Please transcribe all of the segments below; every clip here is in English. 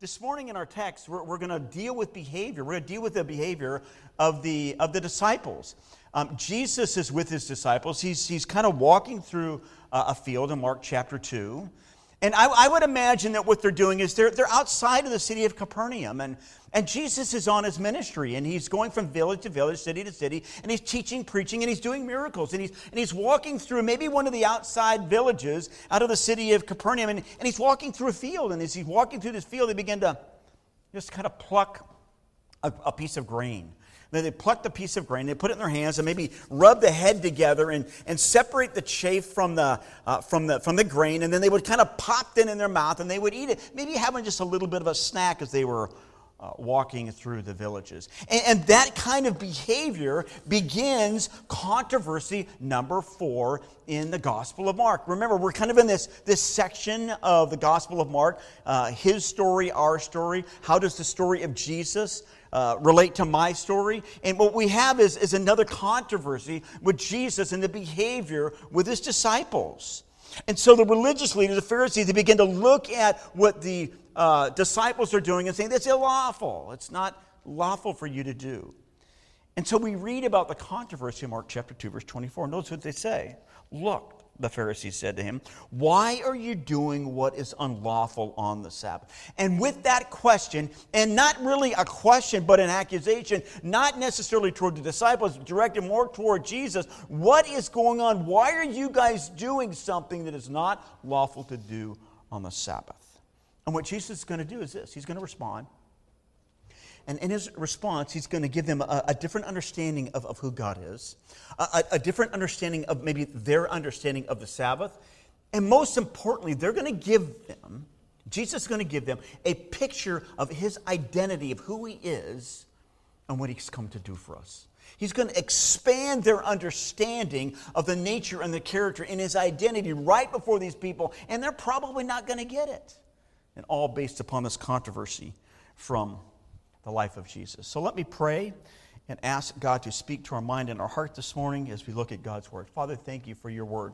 This morning in our text, we're, we're going to deal with behavior. We're going to deal with the behavior of the, of the disciples. Um, Jesus is with his disciples. He's, he's kind of walking through uh, a field in Mark chapter 2. And I, I, would imagine that what they're doing is they're, they're outside of the city of Capernaum. And, and Jesus is on his ministry, and he's going from village to village, city to city, and he's teaching, preaching, and he's doing miracles. And he's, and he's walking through maybe one of the outside villages out of the city of Capernaum, and, and he's walking through a field. And as he's walking through this field, they begin to just kind of pluck a, a piece of grain. Then they pluck the piece of grain, they put it in their hands, and maybe rub the head together and, and separate the chaff from the, uh, from, the, from the grain, and then they would kind of pop it in their mouth and they would eat it, maybe having just a little bit of a snack as they were uh, walking through the villages. And, and, that kind of behavior begins controversy number four in the Gospel of Mark. Remember, we're kind of in this, this section of the Gospel of Mark uh, his story, our story. How does the story of Jesus uh, relate to my story? And what we have is, is another controversy with Jesus and the behavior with his disciples. And so the religious leaders, the Pharisees, they begin to look at what the uh, disciples are doing and saying, that's illlawful. It's not lawful for you to do. And so we read about the controversy in Mark chapter 2, verse 24. Notice what they say. Look, the Pharisees said to him, Why are you doing what is unlawful on the Sabbath? And with that question, and not really a question, but an accusation, not necessarily toward the disciples, directed more toward Jesus, what is going on? Why are you guys doing something that is not lawful to do on the Sabbath? And what Jesus is going to do is this He's going to respond. And in his response, he's going to give them a, a different understanding of, of who God is, a, a, different understanding of maybe their understanding of the Sabbath. And most importantly, they're going to give them, Jesus is going to give them a picture of his identity, of who he is, and what he's come to do for us. He's going to expand their understanding of the nature and the character in his identity right before these people, and they're probably not going to get it and all based upon this controversy from the life of Jesus. So let me pray and ask God to speak to our mind and our heart this morning as we look at God's Word. Father, thank you for your Word.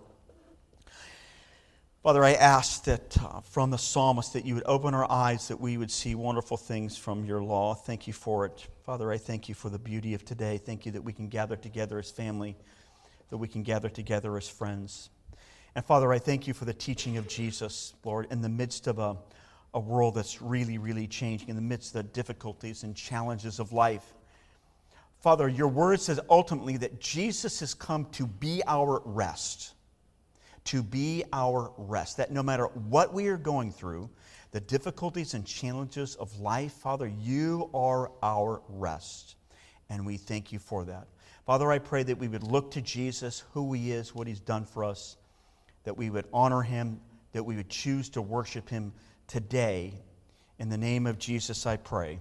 Father, I ask that uh, from the psalmist that you would open our eyes that we would see wonderful things from your law. Thank you for it. Father, I thank you for the beauty of today. Thank you that we can gather together as family, that we can gather together as friends. And Father, I thank you for the teaching of Jesus, Lord, in the midst of a a world that's really, really changing in the midst of the difficulties and challenges of life. Father, your word says ultimately that Jesus has come to be our rest. To be our rest. That no matter what we are going through, the difficulties and challenges of life, Father, you are our rest. And we thank you for that. Father, I pray that we would look to Jesus, who he is, what he's done for us, that we would honor him, that we would choose to worship him today. In the name of Jesus, I pray.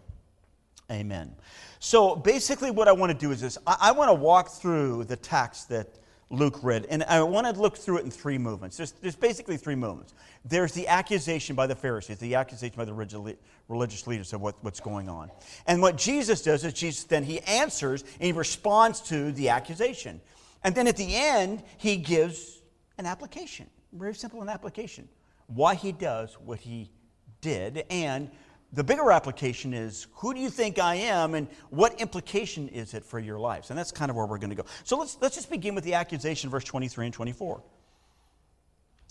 Amen. So basically, what I want to do is this I, I want to walk through the text that Luke read, and I want to look through it in three movements. There's, there's basically three movements. There's the accusation by the Pharisees, the accusation by the religious leaders of what, what's going on. And what Jesus does is Jesus then he answers and he responds to the accusation. And then at the end, he gives an application. Very simple an application why he does what he did. And the bigger application is who do you think I am and what implication is it for your lives? And that's kind of where we're going to go. So let's, let's just begin with the accusation, verse 23 and 24.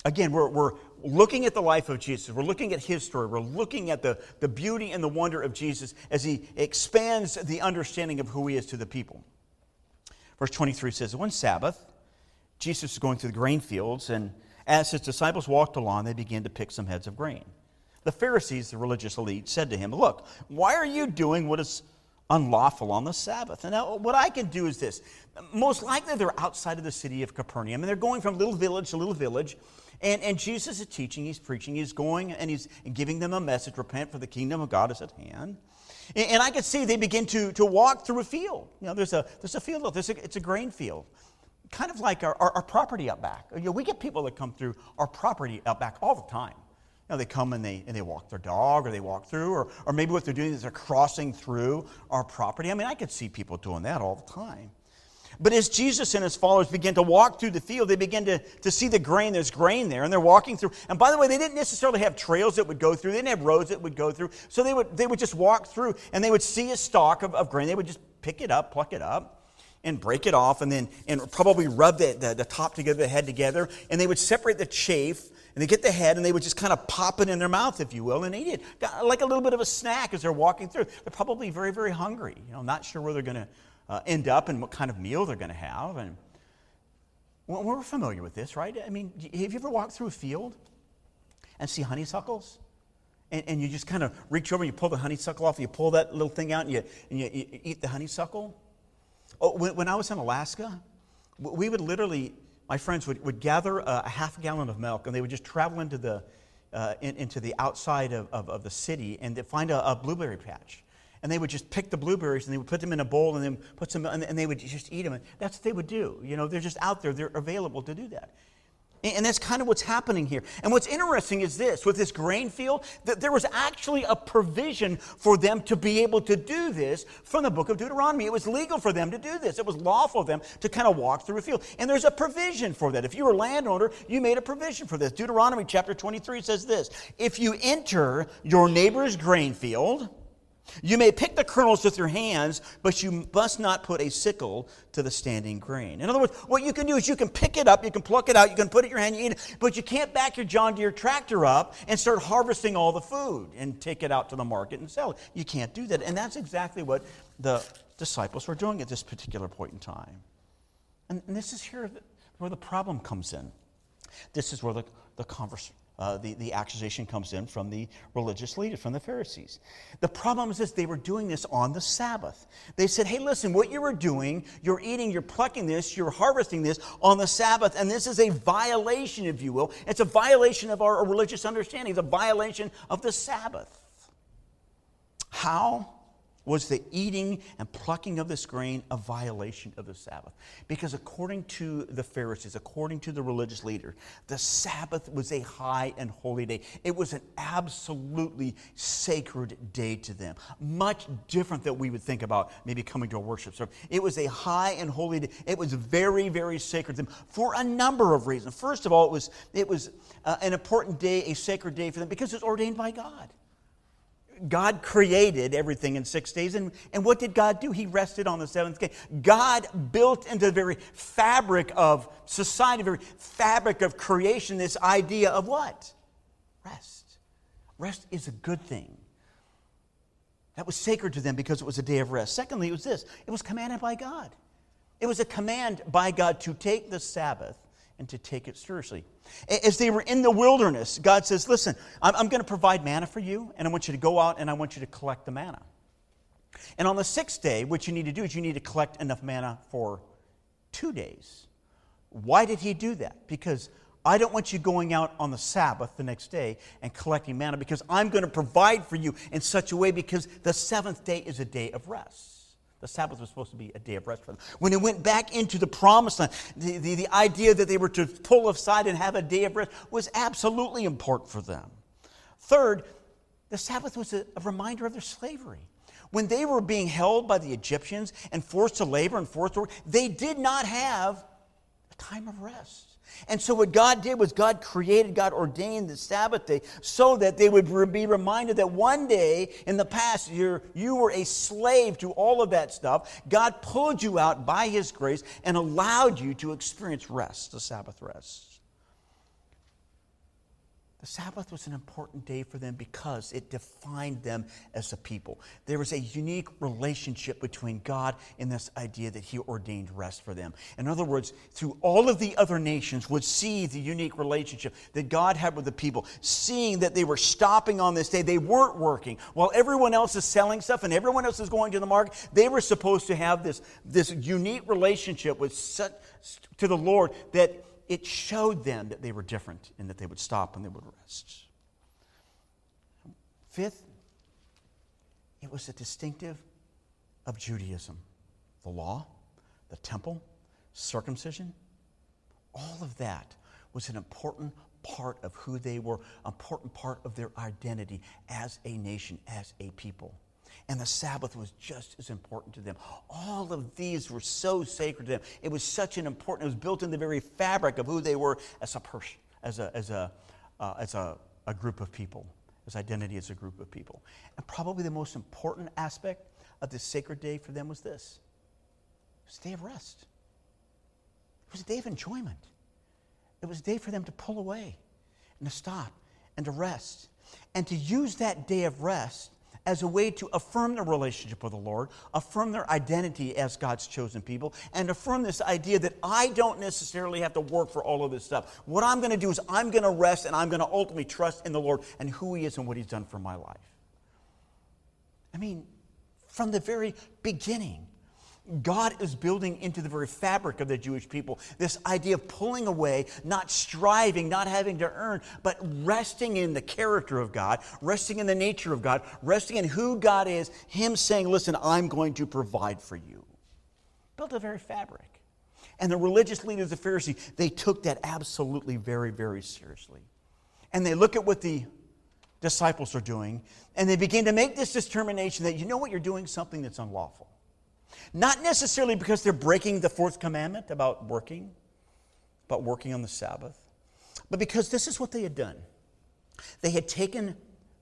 Again, we're, we're looking at the life of Jesus. We're looking at his story. We're looking at the, the beauty and the wonder of Jesus as he expands the understanding of who he is to the people. Verse 23 says, One Sabbath, Jesus was going through the grain fields, and as his disciples walked along, they began to pick some heads of grain. The Pharisees, the religious elite, said to him, Look, why are you doing what is unlawful on the Sabbath? And now, what I can do is this. Most likely, they're outside of the city of Capernaum, and they're going from little village to little village. And, and Jesus is teaching, he's preaching, he's going and he's giving them a message repent, for the kingdom of God is at hand. And, I could see they begin to, to walk through a field. You know, there's a, there's a field, there's a, it's a grain field kind of like our, our, our property out back. You know, we get people that come through our property out back all the time. You know, they come and they, and they walk their dog or they walk through, or, or maybe what they're doing is they're crossing through our property. I mean, I could see people doing that all the time. But as Jesus and his followers began to walk through the field, they began to, to see the grain. There's grain there, and they're walking through. And by the way, they didn't necessarily have trails that would go through. They didn't have roads that would go through. So they would, they would just walk through, and they would see a stalk of, of grain. They would just pick it up, pluck it up, and break it off, and then and probably rub the, the, the top together, the head together, and they would separate the chaff and they get the head and they would just kind of pop it in their mouth, if you will, and eat it. Like a little bit of a snack as they're walking through. They're probably very, very hungry, you know, not sure where they're going to uh, end up and what kind of meal they're going to have. And well, we're familiar with this, right? I mean, have you ever walked through a field and see honeysuckles? And, and you just kind of reach over and you pull the honeysuckle off, and you pull that little thing out and you, and you, you eat the honeysuckle? Oh, when, when I was in Alaska, we would literally, my friends would, would gather a, a half gallon of milk and they would just travel into the, uh, in, into the outside of, of, of, the city and find a, a blueberry patch and they would just pick the blueberries and they would put them in a bowl and then put some and they would just eat them. That's what they would do. You know, they're just out there. They're available to do that. And that's kind of what's happening here. And what's interesting is this with this grain field, that there was actually a provision for them to be able to do this from the book of Deuteronomy. It was legal for them to do this, it was lawful for them to kind of walk through a field. And there's a provision for that. If you were a landowner, you made a provision for this. Deuteronomy chapter 23 says this If you enter your neighbor's grain field, you may pick the kernels with your hands, but you must not put a sickle to the standing grain. In other words, what you can do is you can pick it up, you can pluck it out, you can put it in your hand, you eat it, but you can't back your John Deere tractor up and start harvesting all the food and take it out to the market and sell it. You can't do that. And that's exactly what the disciples were doing at this particular point in time. And, and this is here where the problem comes in. This is where the, the conversation uh, the, the accusation comes in from the religious leaders, from the Pharisees. The problem is this they were doing this on the Sabbath. They said, hey, listen, what you were doing, you're eating, you're plucking this, you're harvesting this on the Sabbath, and this is a violation, if you will. It's a violation of our religious understanding, it's a violation of the Sabbath. How? Was the eating and plucking of this grain a violation of the Sabbath? Because according to the Pharisees, according to the religious leader, the Sabbath was a high and holy day. It was an absolutely sacred day to them, much different than we would think about maybe coming to a worship service. It was a high and holy day. It was very, very sacred to them for a number of reasons. First of all, it was, it was uh, an important day, a sacred day for them because it was ordained by God. God created everything in six days. And, and what did God do? He rested on the seventh day. God built into the very fabric of society, the very fabric of creation, this idea of what? Rest. Rest is a good thing. That was sacred to them because it was a day of rest. Secondly, it was this it was commanded by God. It was a command by God to take the Sabbath and to take it seriously. As they were in the wilderness, God says, Listen, I'm, I'm going to provide manna for you, and I want you to go out and I want you to collect the manna. And on the sixth day, what you need to do is you need to collect enough manna for two days. Why did he do that? Because I don't want you going out on the Sabbath the next day and collecting manna because I'm going to provide for you in such a way because the seventh day is a day of rest. The Sabbath was supposed to be a day of rest for them. When they went back into the promised land, the, the, the idea that they were to pull aside and have a day of rest was absolutely important for them. Third, the Sabbath was a, a reminder of their slavery. When they were being held by the Egyptians and forced to labor and forced to work, they did not have a time of rest. And so, what God did was God created, God ordained the Sabbath day so that they would be reminded that one day in the past, you you were a slave to all of that stuff. God pulled you out by His grace and allowed you to experience rest, the Sabbath rest. The Sabbath was an important day for them because it defined them as a people. There was a unique relationship between God and this idea that He ordained rest for them. In other words, through all of the other nations would see the unique relationship that God had with the people, seeing that they were stopping on this day. They weren't working. While everyone else is selling stuff and everyone else is going to the market, they were supposed to have this, this unique relationship with such, to the Lord that it showed them that they were different and that they would stop and they would rest. Fifth, it was a distinctive of Judaism the law, the temple, circumcision. All of that was an important part of who they were, important part of their identity as a nation, as a people. And the Sabbath was just as important to them. All of these were so sacred to them. It was such an important, it was built in the very fabric of who they were as a person, as a, as a, uh, as a, a group of people, as identity as a group of people. And probably the most important aspect of this sacred day for them was this it was a day of rest. It was a day of enjoyment. It was a day for them to pull away and to stop and to rest and to use that day of rest as a way to affirm their relationship with the Lord, affirm their identity as God's chosen people, and affirm this idea that I don't necessarily have to work for all of this stuff. What I'm going to do is I'm going to rest and I'm going to ultimately trust in the Lord and who He is and what He's done for my life. I mean, from the very beginning, God is building into the very fabric of the Jewish people this idea of pulling away, not striving, not having to earn, but resting in the character of God, resting in the nature of God, resting in who God is, Him saying, Listen, I'm going to provide for you. Built the very fabric. And the religious leaders, the Pharisees, they took that absolutely very, very seriously. And they look at what the disciples are doing, and they begin to make this determination that you know what, you're doing something that's unlawful. Not necessarily because they're breaking the fourth commandment about working, about working on the Sabbath, but because this is what they had done. They had taken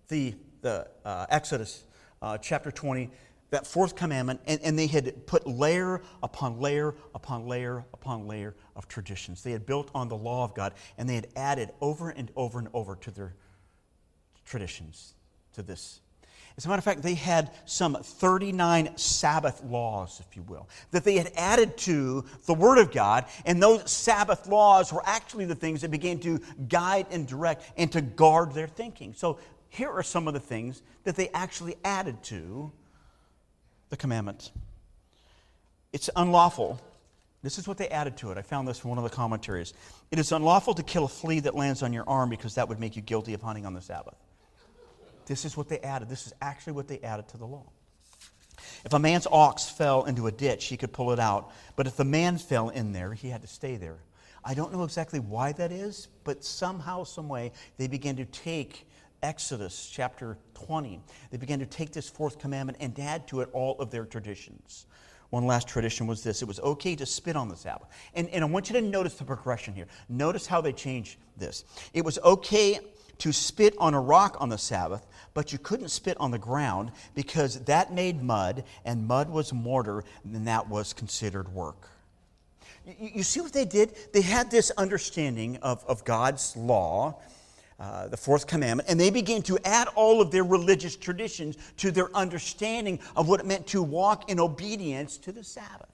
the, the uh, Exodus uh, chapter 20, that fourth commandment, and, and they had put layer upon layer upon layer upon layer of traditions. They had built on the law of God, and they had added over and over and over to their traditions, to this as a matter of fact, they had some 39 Sabbath laws, if you will, that they had added to the Word of God. And those Sabbath laws were actually the things that began to guide and direct and to guard their thinking. So here are some of the things that they actually added to the commandment. It's unlawful. This is what they added to it. I found this from one of the commentaries. It is unlawful to kill a flea that lands on your arm because that would make you guilty of hunting on the Sabbath. This is what they added. This is actually what they added to the law. If a man's ox fell into a ditch, he could pull it out. But if the man fell in there, he had to stay there. I don't know exactly why that is, but somehow, some way, they began to take Exodus chapter 20. They began to take this fourth commandment and add to it all of their traditions. One last tradition was this it was okay to spit on the Sabbath. And, and I want you to notice the progression here. Notice how they changed this. It was okay to spit on a rock on the Sabbath, but you couldn't spit on the ground because that made mud, and mud was mortar, and that was considered work. You, see what they did? They had this understanding of, of God's law, uh, the fourth commandment, and they began to add all of their religious traditions to their understanding of what it meant to walk in obedience to the Sabbath.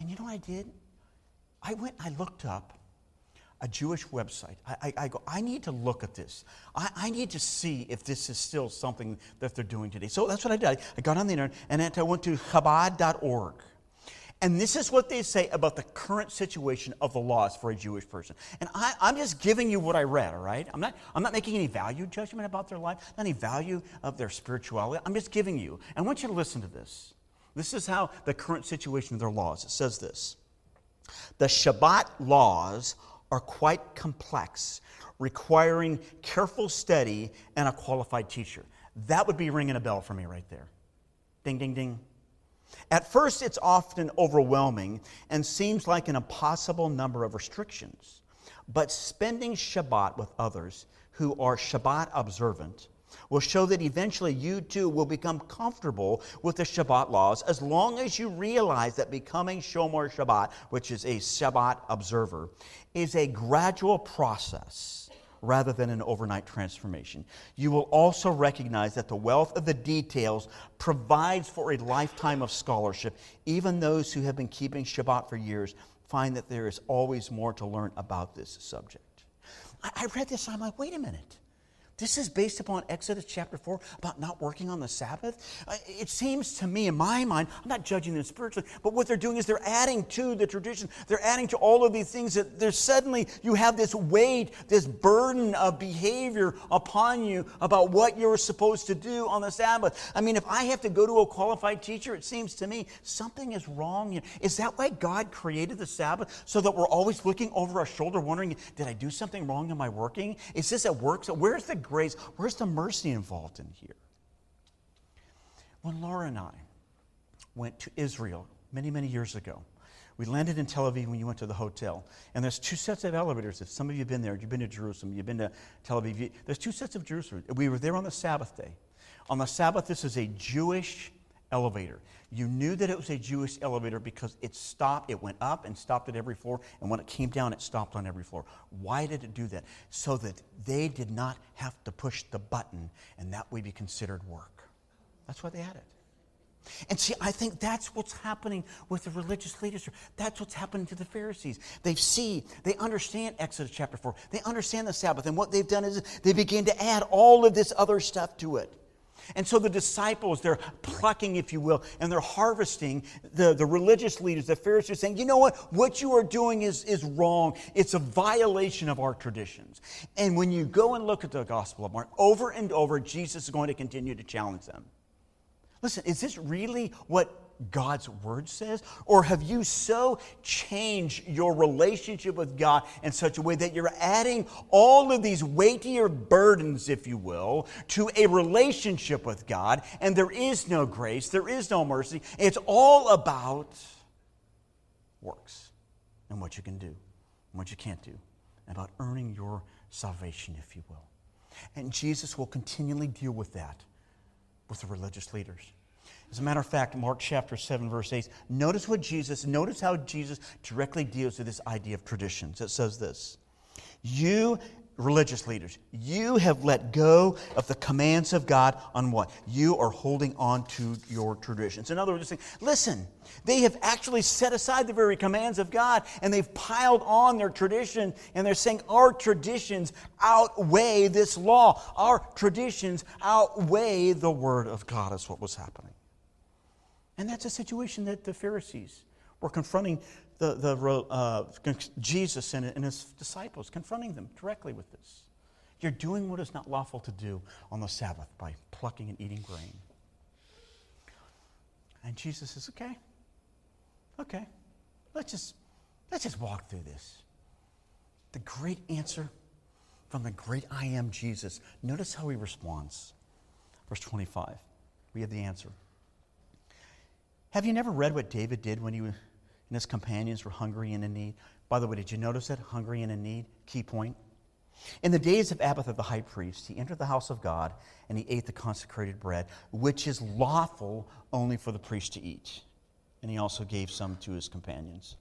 And you know what I did? I went, I looked up a Jewish website. I, I, I, go, I need to look at this. I, I, need to see if this is still something that they're doing today. So that's what I did. I got on the internet and I went to Chabad.org. And this is what they say about the current situation of the laws for a Jewish person. And I, am just giving you what I read, all right? I'm not, I'm not making any value judgment about their life, not any value of their spirituality. I'm just giving you. I want you to listen to this. This is how the current situation of their laws. It says this The Shabbat laws are quite complex, requiring careful study and a qualified teacher. That would be ringing a bell for me right there. Ding, ding, ding. At first, it's often overwhelming and seems like an impossible number of restrictions. But spending Shabbat with others who are Shabbat observant will show that eventually you too will become comfortable with the Shabbat laws as long as you realize that becoming Shomer Shabbat, which is a Shabbat observer, is a gradual process rather than an overnight transformation. You will also recognize that the wealth of the details provides for a lifetime of scholarship. Even those who have been keeping Shabbat for years find that there is always more to learn about this subject. I read this, I'm like, wait a minute. This is based upon Exodus chapter 4 about not working on the Sabbath. Uh, it seems to me, in my mind, I'm not judging them spiritually, but what they're doing is they're adding to the tradition. They're adding to all of these things that there's suddenly you have this weight, this burden of behavior upon you about what you're supposed to do on the Sabbath. I mean, if I have to go to a qualified teacher, it seems to me something is wrong. Is that why God created the Sabbath? So that we're always looking over our shoulder wondering, did I do something wrong in my working? Is this at work? So where's the grace? Where's the mercy involved in here? When Laura and I went to Israel many, many years ago, we landed in Tel Aviv when you went to the hotel. And there's two sets of elevators. If some of you have been there, you've been to Jerusalem, you've been to Tel Aviv, there's two sets of Jerusalem. We were there on the Sabbath day. On the Sabbath, this is a Jewish elevator. You knew that it was a Jewish elevator because it stopped, it went up and stopped at every floor, and when it came down, it stopped on every floor. Why did it do that? So that they did not have to push the button and that would be considered work. That's why they had it. And see, I think that's what's happening with the religious leaders. That's what's happening to the Pharisees. They see, they understand Exodus chapter 4. They understand the Sabbath. And what they've done is they begin to add all of this other stuff to it. And so the disciples, they're plucking, if you will, and they're harvesting the, the religious leaders, the Pharisees, saying, you know what? What you are doing is, is wrong. It's a violation of our traditions. And when you go and look at the Gospel of Mark, over and over, Jesus is going to continue to challenge them. Listen, is this really what God's word says? Or have you so changed your relationship with God in such a way that you're adding all of these weightier burdens, if you will, to a relationship with God, and there is no grace, there is no mercy? It's all about works and what you can do and what you can't do, about earning your salvation, if you will. And Jesus will continually deal with that with the religious leaders. As a matter of fact, Mark chapter 7, verse 8, notice what Jesus, notice how Jesus directly deals with this idea of traditions. It says this You, religious leaders, you have let go of the commands of God on what? You are holding on to your traditions. In other words, saying, listen, they have actually set aside the very commands of God and they've piled on their tradition and they're saying, Our traditions outweigh this law. Our traditions outweigh the Word of God, is what was happening. And that's a situation that the Pharisees were confronting the, the, uh, Jesus and, and his disciples, confronting them directly with this. You're doing what is not lawful to do on the Sabbath by plucking and eating grain. And Jesus says, okay, okay, let's just, let's just walk through this. The great answer from the great I am Jesus. Notice how he responds. Verse 25. We have the answer. Have you never read what David did when he and his companions were hungry and in need? By the way, did you notice that? Hungry and in need? Key point. In the days of Abiathar the high priest, he entered the house of God and he ate the consecrated bread, which is lawful only for the priest to eat. And he also gave some to his companions.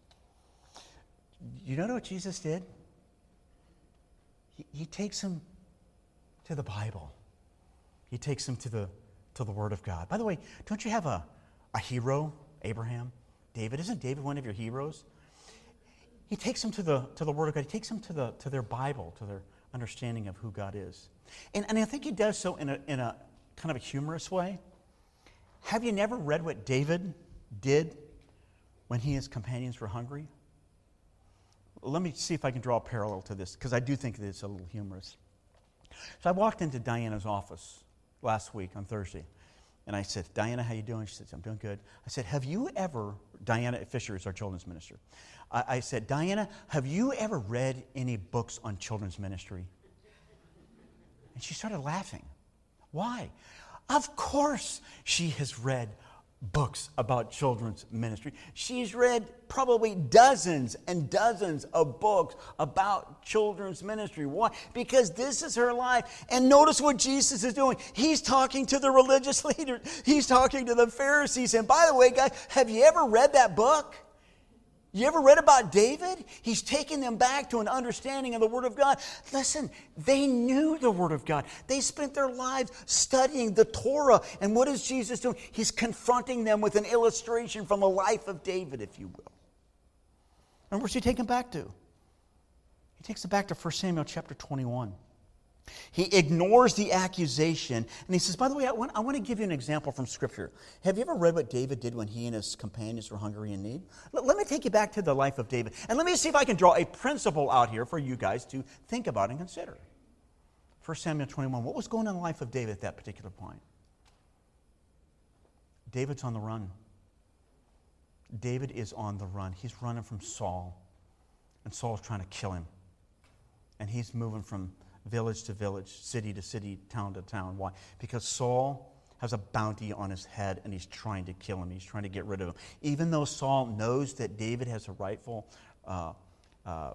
You know what Jesus did? He, he takes them to the Bible. He takes them to the, to the Word of God. By the way, don't you have a, a hero, Abraham, David. Isn't David one of your heroes? He takes them to the, to the Word of God. He takes them to, the, to their Bible, to their understanding of who God is. And, and I think he does so in a, in a kind of a humorous way. Have you never read what David did when he and his companions were hungry? Let me see if I can draw a parallel to this, because I do think that it's a little humorous. So I walked into Diana's office last week on Thursday. And I said, Diana, how you doing? She said, I'm doing good. I said, have you ever, Diana Fisher is our children's minister. I, I said, Diana, have you ever read any books on children's ministry? And she started laughing. Why? Of course she has read books about children's ministry. She's read probably dozens and dozens of books about children's ministry. Why? Because this is her life. And notice what Jesus is doing. He's talking to the religious leaders, he's talking to the Pharisees. And by the way, guys, have you ever read that book? You ever read about David? He's taking them back to an understanding of the Word of God. Listen, they knew the Word of God. They spent their lives studying the Torah. And what is Jesus doing? He's confronting them with an illustration from the life of David, if you will. And where's he taking them back to? He takes them back to 1 Samuel chapter 21. He ignores the accusation and he says, By the way, I want, I want, to give you an example from Scripture. Have you ever read what David did when he and his companions were hungry and need? Let, let me take you back to the life of David and let me see if I can draw a principle out here for you guys to think about and consider. 1 Samuel 21. What was going on in the life of David at that particular point? David's on the run. David is on the run. He's running from Saul, and Saul's trying to kill him. And he's moving from village to village, city to city, town to town. Why? Because Saul has a bounty on his head and he's trying to kill him. He's trying to get rid of him. Even though Saul knows that David has a rightful uh, uh,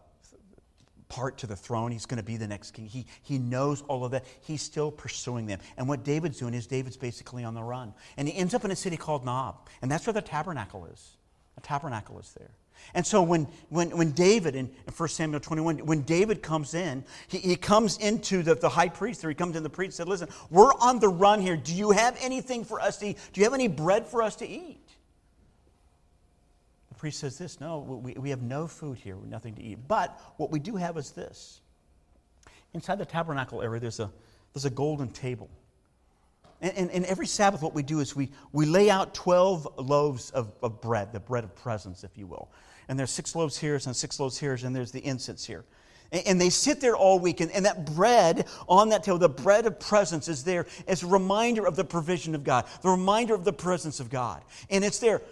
part to the throne, he's going to be the next king. He, he knows all of that. He's still pursuing them. And what David's doing is David's basically on the run. And he ends up in a city called Nob. And that's where the tabernacle is. The tabernacle is there. And so when, when, when David, in, in 1 Samuel 21, when David comes in, he, he comes into the, the high priest, or he comes in the priest and said, Listen, we're on the run here. Do you have anything for us to eat? Do you have any bread for us to eat? The priest says this No, we, we have no food here, nothing to eat. But what we do have is this. Inside the tabernacle area, there's a, there's a golden table. And, and, and, every Sabbath, what we do is we, we lay out 12 loaves of, of bread, the bread of presence, if you will and there's six loaves here and six loaves here, and there's the incense here. And, and they sit there all week, and, and that bread on that table, the bread of presence, is there as a reminder of the provision of God, the reminder of the presence of God. And it's there.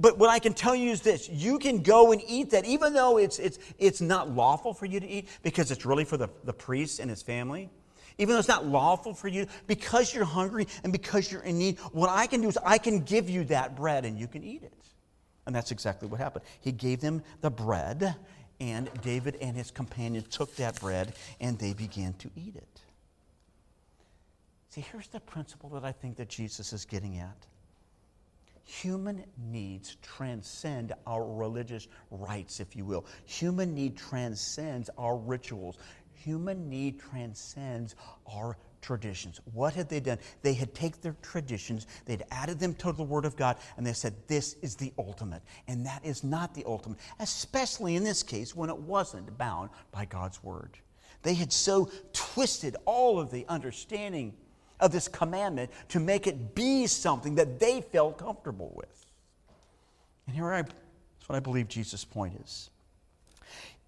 But what I can tell you is this you can go and eat that, even though it's, it's, it's not lawful for you to eat, because it's really for the, the priest and his family even though it's not lawful for you, because you're hungry and because you're in need, what I can do is I can give you that bread and you can eat it. And that's exactly what happened. He gave them the bread, and David and his companion took that bread and they began to eat it. See, here's the principle that I think that Jesus is getting at. Human needs transcend our religious rites, if you will. Human need transcends our rituals. Human need transcends our traditions. What had they done? They had taken their traditions, they'd added them to the Word of God, and they said, This is the ultimate. And that is not the ultimate, especially in this case when it wasn't bound by God's Word. They had so twisted all of the understanding of this commandment to make it be something that they felt comfortable with. And here I, that's what I believe Jesus' point is.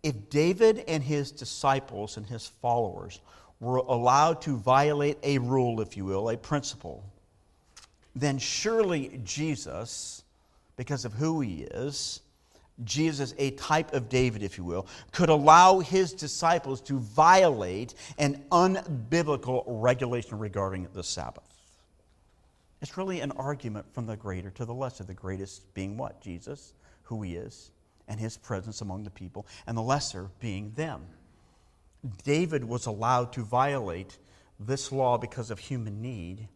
If David and his disciples and his followers were allowed to violate a rule, if you will, a principle, then surely Jesus, because of who he is, Jesus, a type of David, if you will, could allow his disciples to violate an unbiblical regulation regarding the Sabbath. It's really an argument from the greater to the lesser, the greatest being what? Jesus, who he is, and his presence among the people, and the lesser being them. David was allowed to violate this law because of human need.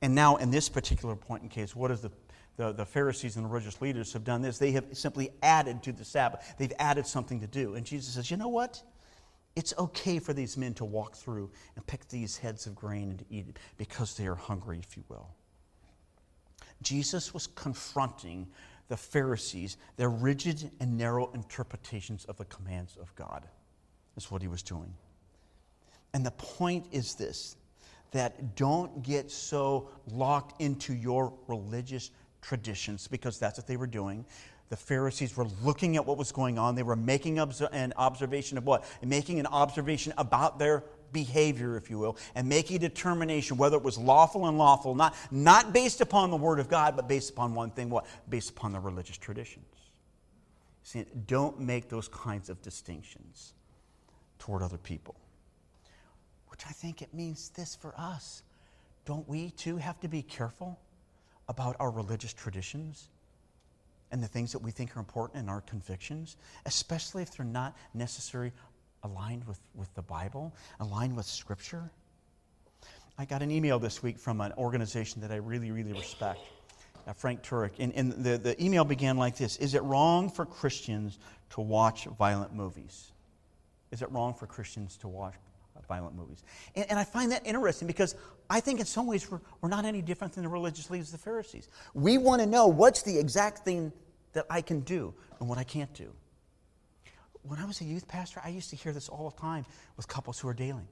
And now, in this particular point in case, what is the, the, the, Pharisees and the religious leaders have done this? They have simply added to the Sabbath. They've added something to do. And Jesus says, you know what? It's okay for these men to walk through and pick these heads of grain and eat it because they are hungry, if you will. Jesus was confronting the Pharisees, their rigid and narrow interpretations of the commands of God. That's what he was doing. And the point is this that don't get so locked into your religious traditions because that's what they were doing. The Pharisees were looking at what was going on. They were making an observation of what? Making an observation about their behavior, if you will, and making a determination whether it was lawful and lawful, not, not based upon the Word of God, but based upon one thing, what? Based upon the religious traditions. See, don't make those kinds of distinctions toward other people. Which I think it means this for us. Don't we too have to be careful about our religious traditions and the things that we think are important in our convictions, especially if they're not necessarily aligned with, with the Bible, aligned with Scripture? I got an email this week from an organization that I really, really respect, uh, Frank Turek. And, and the, the email began like this Is it wrong for Christians to watch violent movies? Is it wrong for Christians to watch violent movies? And, and I find that interesting because I think in some ways we're, we're not any different than the religious leaders, the Pharisees. We want to know what's the exact thing that I can do and what I can't do. When I was a youth pastor, I used to hear this all the time with couples who are dealing.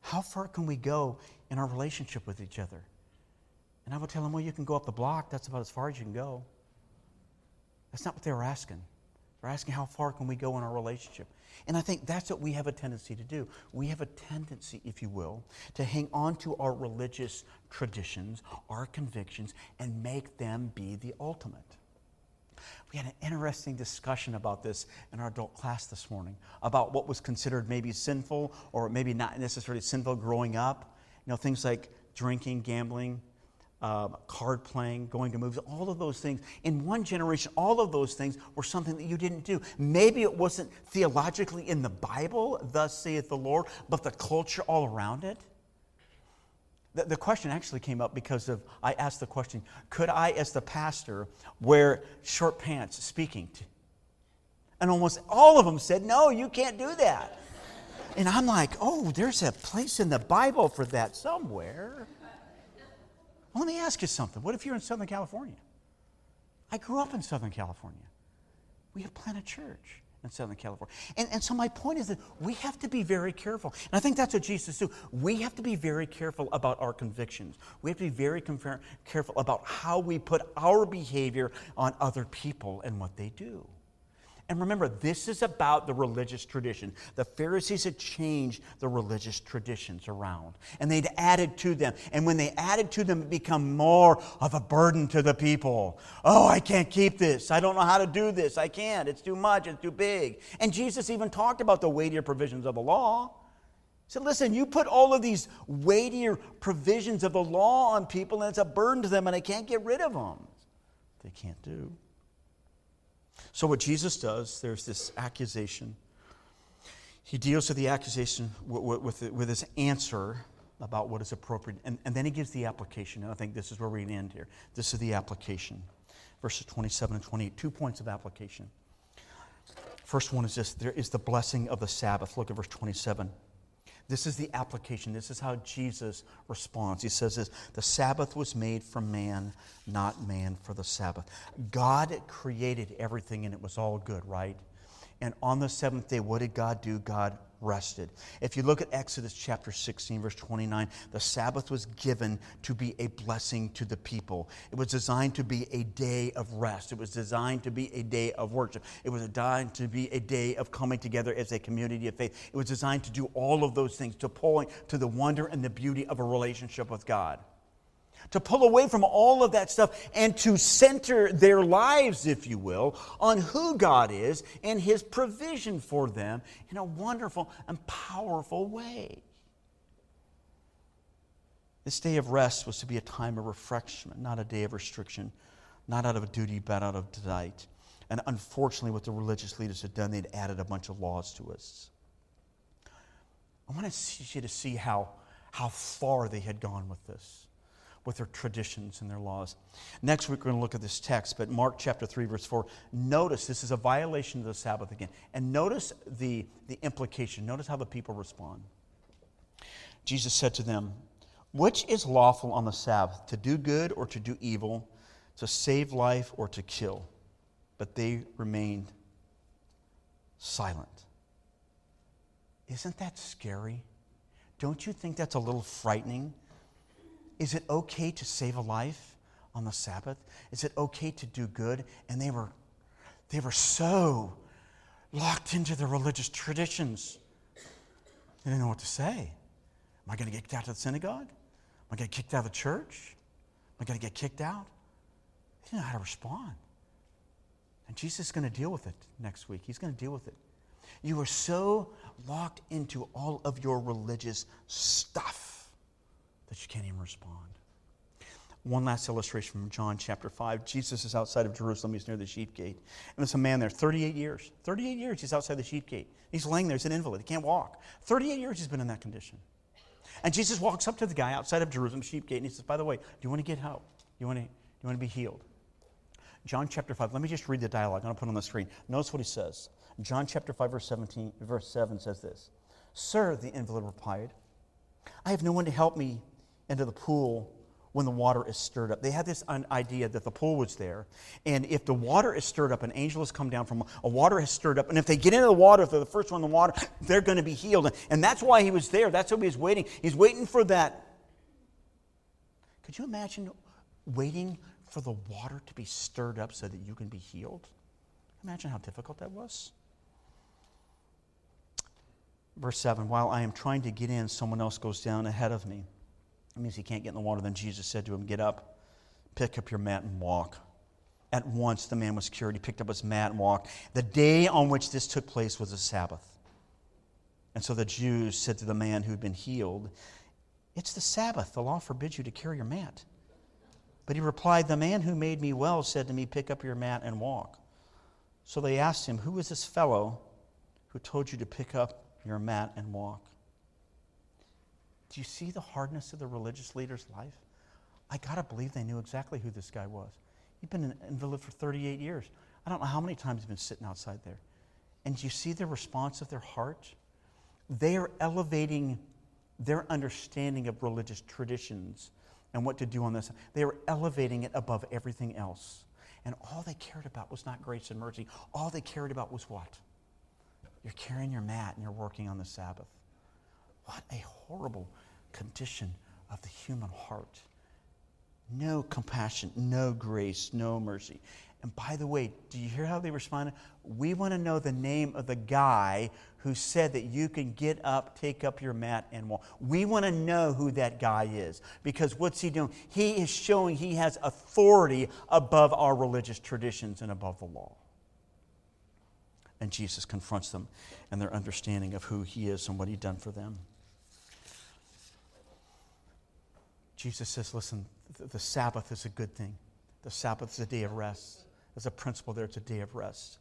How far can we go in our relationship with each other? And I would tell them, well, you can go up the block. That's about as far as you can go. That's not what they were asking. They're asking how far can we go in our relationship. And I think that's what we have a tendency to do. We have a tendency, if you will, to hang on to our religious traditions, our convictions, and make them be the ultimate. We had an interesting discussion about this in our adult class this morning about what was considered maybe sinful or maybe not necessarily sinful growing up. You know, things like drinking, gambling, uh, card playing, going to movies, all of those things. In one generation, all of those things were something that you didn't do. Maybe it wasn't theologically in the Bible, thus saith the Lord, but the culture all around it. The, the question actually came up because of I asked the question could I, as the pastor, wear short pants speaking? To, and almost all of them said, no, you can't do that. And I'm like, oh, there's a place in the Bible for that somewhere. Well, let me ask you something. What if you're in Southern California? I grew up in Southern California. We have planted church in Southern California. And, and so my point is that we have to be very careful. And I think that's what Jesus do. We have to be very careful about our convictions. We have to be very careful about how we put our behavior on other people and what they do. And remember, this is about the religious tradition. The Pharisees had changed the religious traditions around, and they'd added to them. And when they added to them, it became more of a burden to the people. Oh, I can't keep this. I don't know how to do this. I can't. It's too much. It's too big. And Jesus even talked about the weightier provisions of the law. He said, listen, you put all of these weightier provisions of the law on people, and it's a burden to them, and I can't get rid of them. They can't do. So, what Jesus does, there's this accusation. He deals with the accusation with, with, with his answer about what is appropriate, and, and then he gives the application. And I think this is where we end here. This is the application. Verses 27 and 28, two points of application. First one is this there is the blessing of the Sabbath. Look at verse 27. This is the application. This is how Jesus responds. He says this The Sabbath was made for man, not man for the Sabbath. God created everything and it was all good, right? And on the seventh day, what did God do? God rested. If you look at Exodus chapter 16, verse 29, the Sabbath was given to be a blessing to the people. It was designed to be a day of rest. It was designed to be a day of worship. It was designed to be a day of coming together as a community of faith. It was designed to do all of those things, to point to the wonder and the beauty of a relationship with God to pull away from all of that stuff and to center their lives, if you will, on who God is and His provision for them in a wonderful and powerful way. This day of rest was to be a time of refreshment, not a day of restriction, not out of duty, but out of delight. And unfortunately, what the religious leaders had done, they'd added a bunch of laws to us. I want you to see how, how far they had gone with this with their traditions and their laws. Next week, we're going to look at this text, but Mark chapter 3, verse 4. Notice this is a violation of the Sabbath again. And notice the, the implication. Notice how the people respond. Jesus said to them, Which is lawful on the Sabbath, to do good or to do evil, to save life or to kill? But they remained silent. Isn't that scary? Don't you think that's a little frightening? Is it okay to save a life on the Sabbath? Is it okay to do good? And they were, they were so locked into their religious traditions. They didn't know what to say. Am I going to get kicked out of the synagogue? Am I going to get kicked out of the church? Am I going to get kicked out? They didn't know how to respond. And Jesus is going to deal with it next week. He's going to deal with it. You are so locked into all of your religious stuff that you can't even respond. One last illustration from John chapter 5. Jesus is outside of Jerusalem. He's near the sheep gate. And there's a man there, 38 years. 38 years he's outside the sheep gate. He's laying there. He's an invalid. He can't walk. 38 years he's been in that condition. And Jesus walks up to the guy outside of Jerusalem sheep gate and he says, By the way, do you want to get help? Do you want to, you want to be healed? John chapter 5. Let me just read the dialogue. I'm going to put it on the screen. Notice what he says. John chapter 5, verse 17, verse 7 says this Sir, the invalid replied, I have no one to help me into the pool when the water is stirred up. They had this idea that the pool was there, and if the water is stirred up, an angel has come down from a water has stirred up, and if they get into the water, if they're the first one in the water, they're going to be healed. And that's why he was there. That's why he was waiting. He's waiting for that. Could you imagine waiting for the water to be stirred up so that you can be healed? Imagine how difficult that was. Verse 7 While I am trying to get in, someone else goes down ahead of me. That means he can't get in the water. Then Jesus said to him, Get up, pick up your mat, and walk. At once the man was cured. He picked up his mat and walked. The day on which this took place was a Sabbath. And so the Jews said to the man who had been healed, It's the Sabbath. The law forbids you to carry your mat. But he replied, The man who made me well said to me, Pick up your mat and walk. So they asked him, Who is this fellow who told you to pick up your mat and walk? Do you see the hardness of the religious leader's life? I got to believe they knew exactly who this guy was. He'd been an invalid for 38 years. I don't know how many times he's been sitting outside there. And do you see the response of their heart? They are elevating their understanding of religious traditions and what to do on this. They were elevating it above everything else. And all they cared about was not grace and mercy. All they cared about was what? You're carrying your mat and you're working on the Sabbath. What a horrible condition of the human heart. No compassion, no grace, no mercy. And by the way, do you hear how they responded? We want to know the name of the guy who said that you can get up, take up your mat, and walk. We want to know who that guy is because what's he doing? He is showing he has authority above our religious traditions and above the law. And Jesus confronts them and their understanding of who he is and what he's done for them. Jesus says, listen, the Sabbath is a good thing. The Sabbath is a day of rest. There's a principle there, it's a day of rest.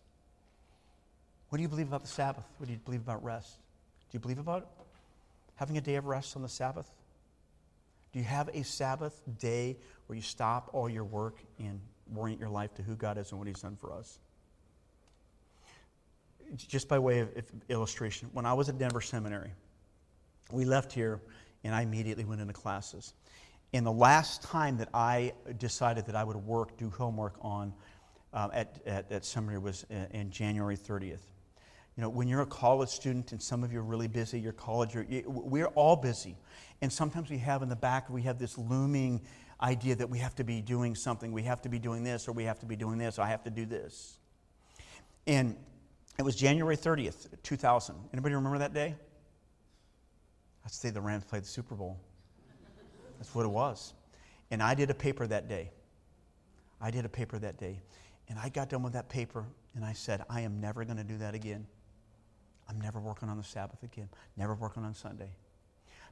What do you believe about the Sabbath? What do you believe about rest? Do you believe about? Having a day of rest on the Sabbath? Do you have a Sabbath day where you stop all your work and orient your life to who God is and what He's done for us? Just by way of illustration, when I was at Denver Seminary, we left here and I immediately went into classes. And the last time that I decided that I would work, do homework on um, at, at, at seminary was in, in January 30th. You know, when you're a college student and some of you are really busy, your college, you're, we're all busy. And sometimes we have in the back, we have this looming idea that we have to be doing something. We have to be doing this, or we have to be doing this, I have to do this. And it was January 30th, 2000. Anybody remember that day? I'd say the Rams played the Super Bowl. That's what it was. And I did a paper that day. I did a paper that day. And I got done with that paper and I said, I am never going to do that again. I'm never working on the Sabbath again, never working on Sunday.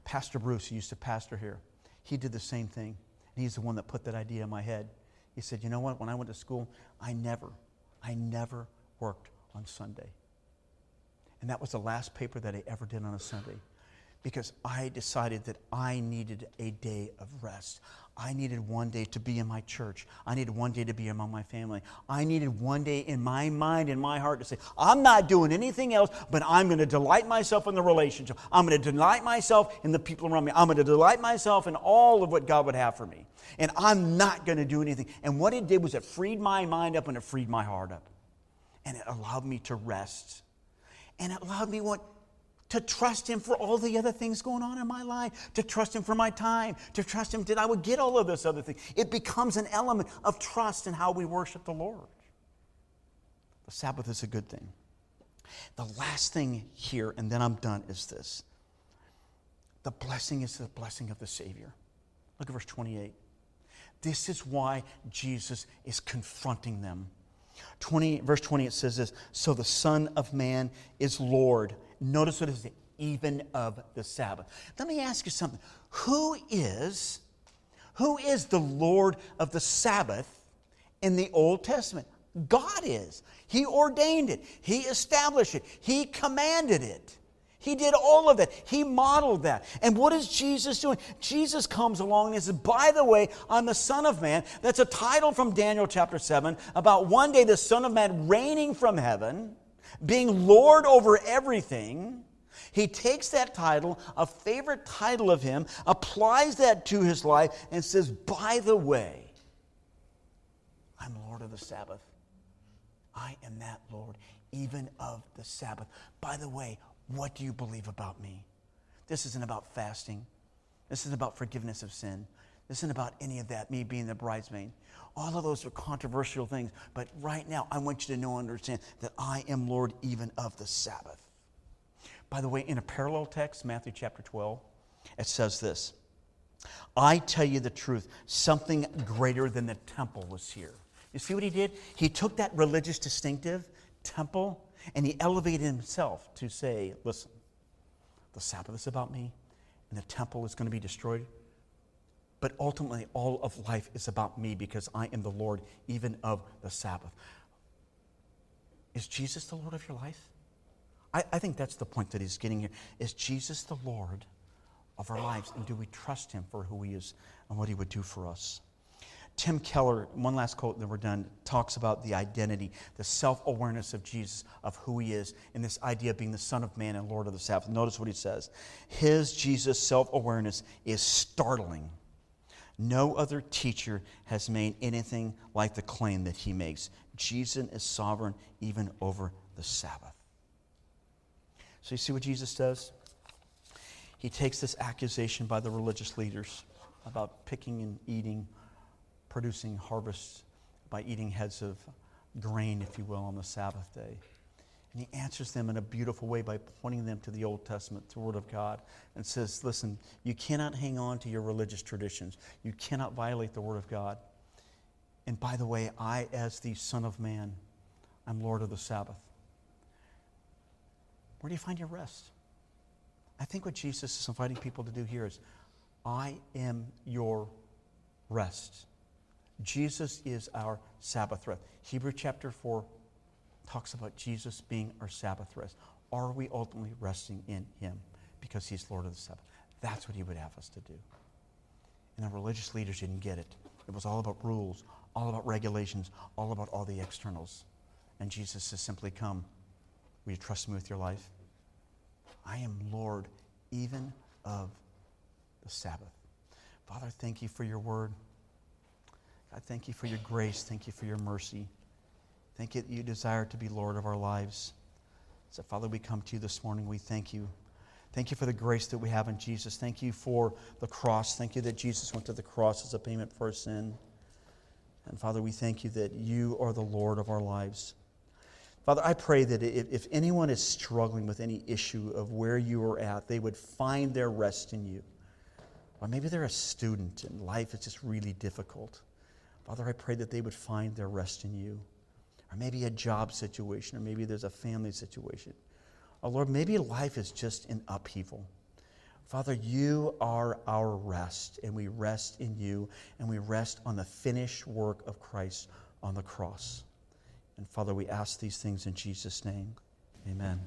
Pastor Bruce, who used to pastor here, he did the same thing. And he's the one that put that idea in my head. He said, You know what? When I went to school, I never, I never worked on Sunday. And that was the last paper that I ever did on a Sunday because I decided that I needed a day of rest. I needed one day to be in my church. I needed one day to be among my family. I needed one day in my mind, in my heart to say, I'm not doing anything else, but I'm going to delight myself in the relationship. I'm going to delight myself in the people around me. I'm going to delight myself in all of what God would have for me. And I'm not going to do anything. And what it did was it freed my mind up and it freed my heart up. And it allowed me to rest. And it allowed me what? To trust Him for all the other things going on in my life, to trust Him for my time, to trust Him that I would get all of this other thing. It becomes an element of trust in how we worship the Lord. The Sabbath is a good thing. The last thing here, and then I'm done, is this the blessing is the blessing of the Savior. Look at verse 28. This is why Jesus is confronting them. 20, verse 20, it says this So the Son of Man is Lord Notice what it says, even of the Sabbath. Let me ask you something. Who is, who is the Lord of the Sabbath in the Old Testament? God is. He ordained it. He established it. He commanded it. He did all of that. He modeled that. And what is Jesus doing? Jesus comes along and says, By the way, I'm the Son of Man. That's a title from Daniel chapter 7 about one day the Son of Man reigning from heaven being Lord over everything, he takes that title, a favorite title of him, applies that to his life, and says, By the way, I'm Lord of the Sabbath. I am that Lord, even of the Sabbath. By the way, what do you believe about me? This isn't about fasting. This isn't about forgiveness of sin. This isn't about any of that, me being the bridesmaid. All of those are controversial things. But right now, I want you to know and understand that I am Lord even of the Sabbath. By the way, in a parallel text, Matthew chapter 12, it says this I tell you the truth, something greater than the temple was here. You see what he did? He took that religious distinctive, temple, and he elevated himself to say, listen, the Sabbath is about me, and the temple is going to be destroyed. But ultimately, all of life is about me because I am the Lord, even of the Sabbath. Is Jesus the Lord of your life? I, I think that's the point that he's getting here. Is Jesus the Lord of our lives? And do we trust him for who he is and what he would do for us? Tim Keller, one last quote, and then we're done, talks about the identity, the self awareness of Jesus, of who he is, and this idea of being the Son of Man and Lord of the Sabbath. Notice what he says. His Jesus self awareness is startling. No other teacher has made anything like the claim that he makes. Jesus is sovereign even over the Sabbath. So, you see what Jesus does? He takes this accusation by the religious leaders about picking and eating producing harvests by eating heads of grain, if you will, on the Sabbath day. And he answers them in a beautiful way by pointing them to the Old Testament, to the Word of God, and says, Listen, you cannot hang on to your religious traditions. You cannot violate the Word of God. And by the way, I, as the Son of Man, I'm Lord of the Sabbath. Where do you find your rest? I think what Jesus is inviting people to do here is, I am your rest. Jesus is our Sabbath rest. Hebrew chapter 4 talks about Jesus being our Sabbath rest. Are we ultimately resting in Him because He's Lord of the Sabbath? That's what He would have us to do. And the religious leaders didn't get it. It was all about rules, all about regulations, all about all the externals. And Jesus has simply come. Will you trust me with your life? I am Lord even of the Sabbath. Father, thank you for your word. God, thank you for your grace. Thank you for your mercy. Thank you that you desire to be Lord of our lives. So, Father, we come to you this morning. We thank you. Thank you for the grace that we have in Jesus. Thank you for the cross. Thank you that Jesus went to the cross as a payment for our sin. And Father, we thank you that you are the Lord of our lives. Father, I pray that if, if anyone is struggling with any issue of where you are at, they would find their rest in you. Or maybe they're a student and life is just really difficult. Father, I pray that they would find their rest in you. Or maybe a job situation, or maybe there's a family situation. Oh Lord, maybe life is just in upheaval. Father, you are our rest, and we rest in you, and we rest on the finished work of Christ on the cross. And Father, we ask these things in Jesus' name. Amen.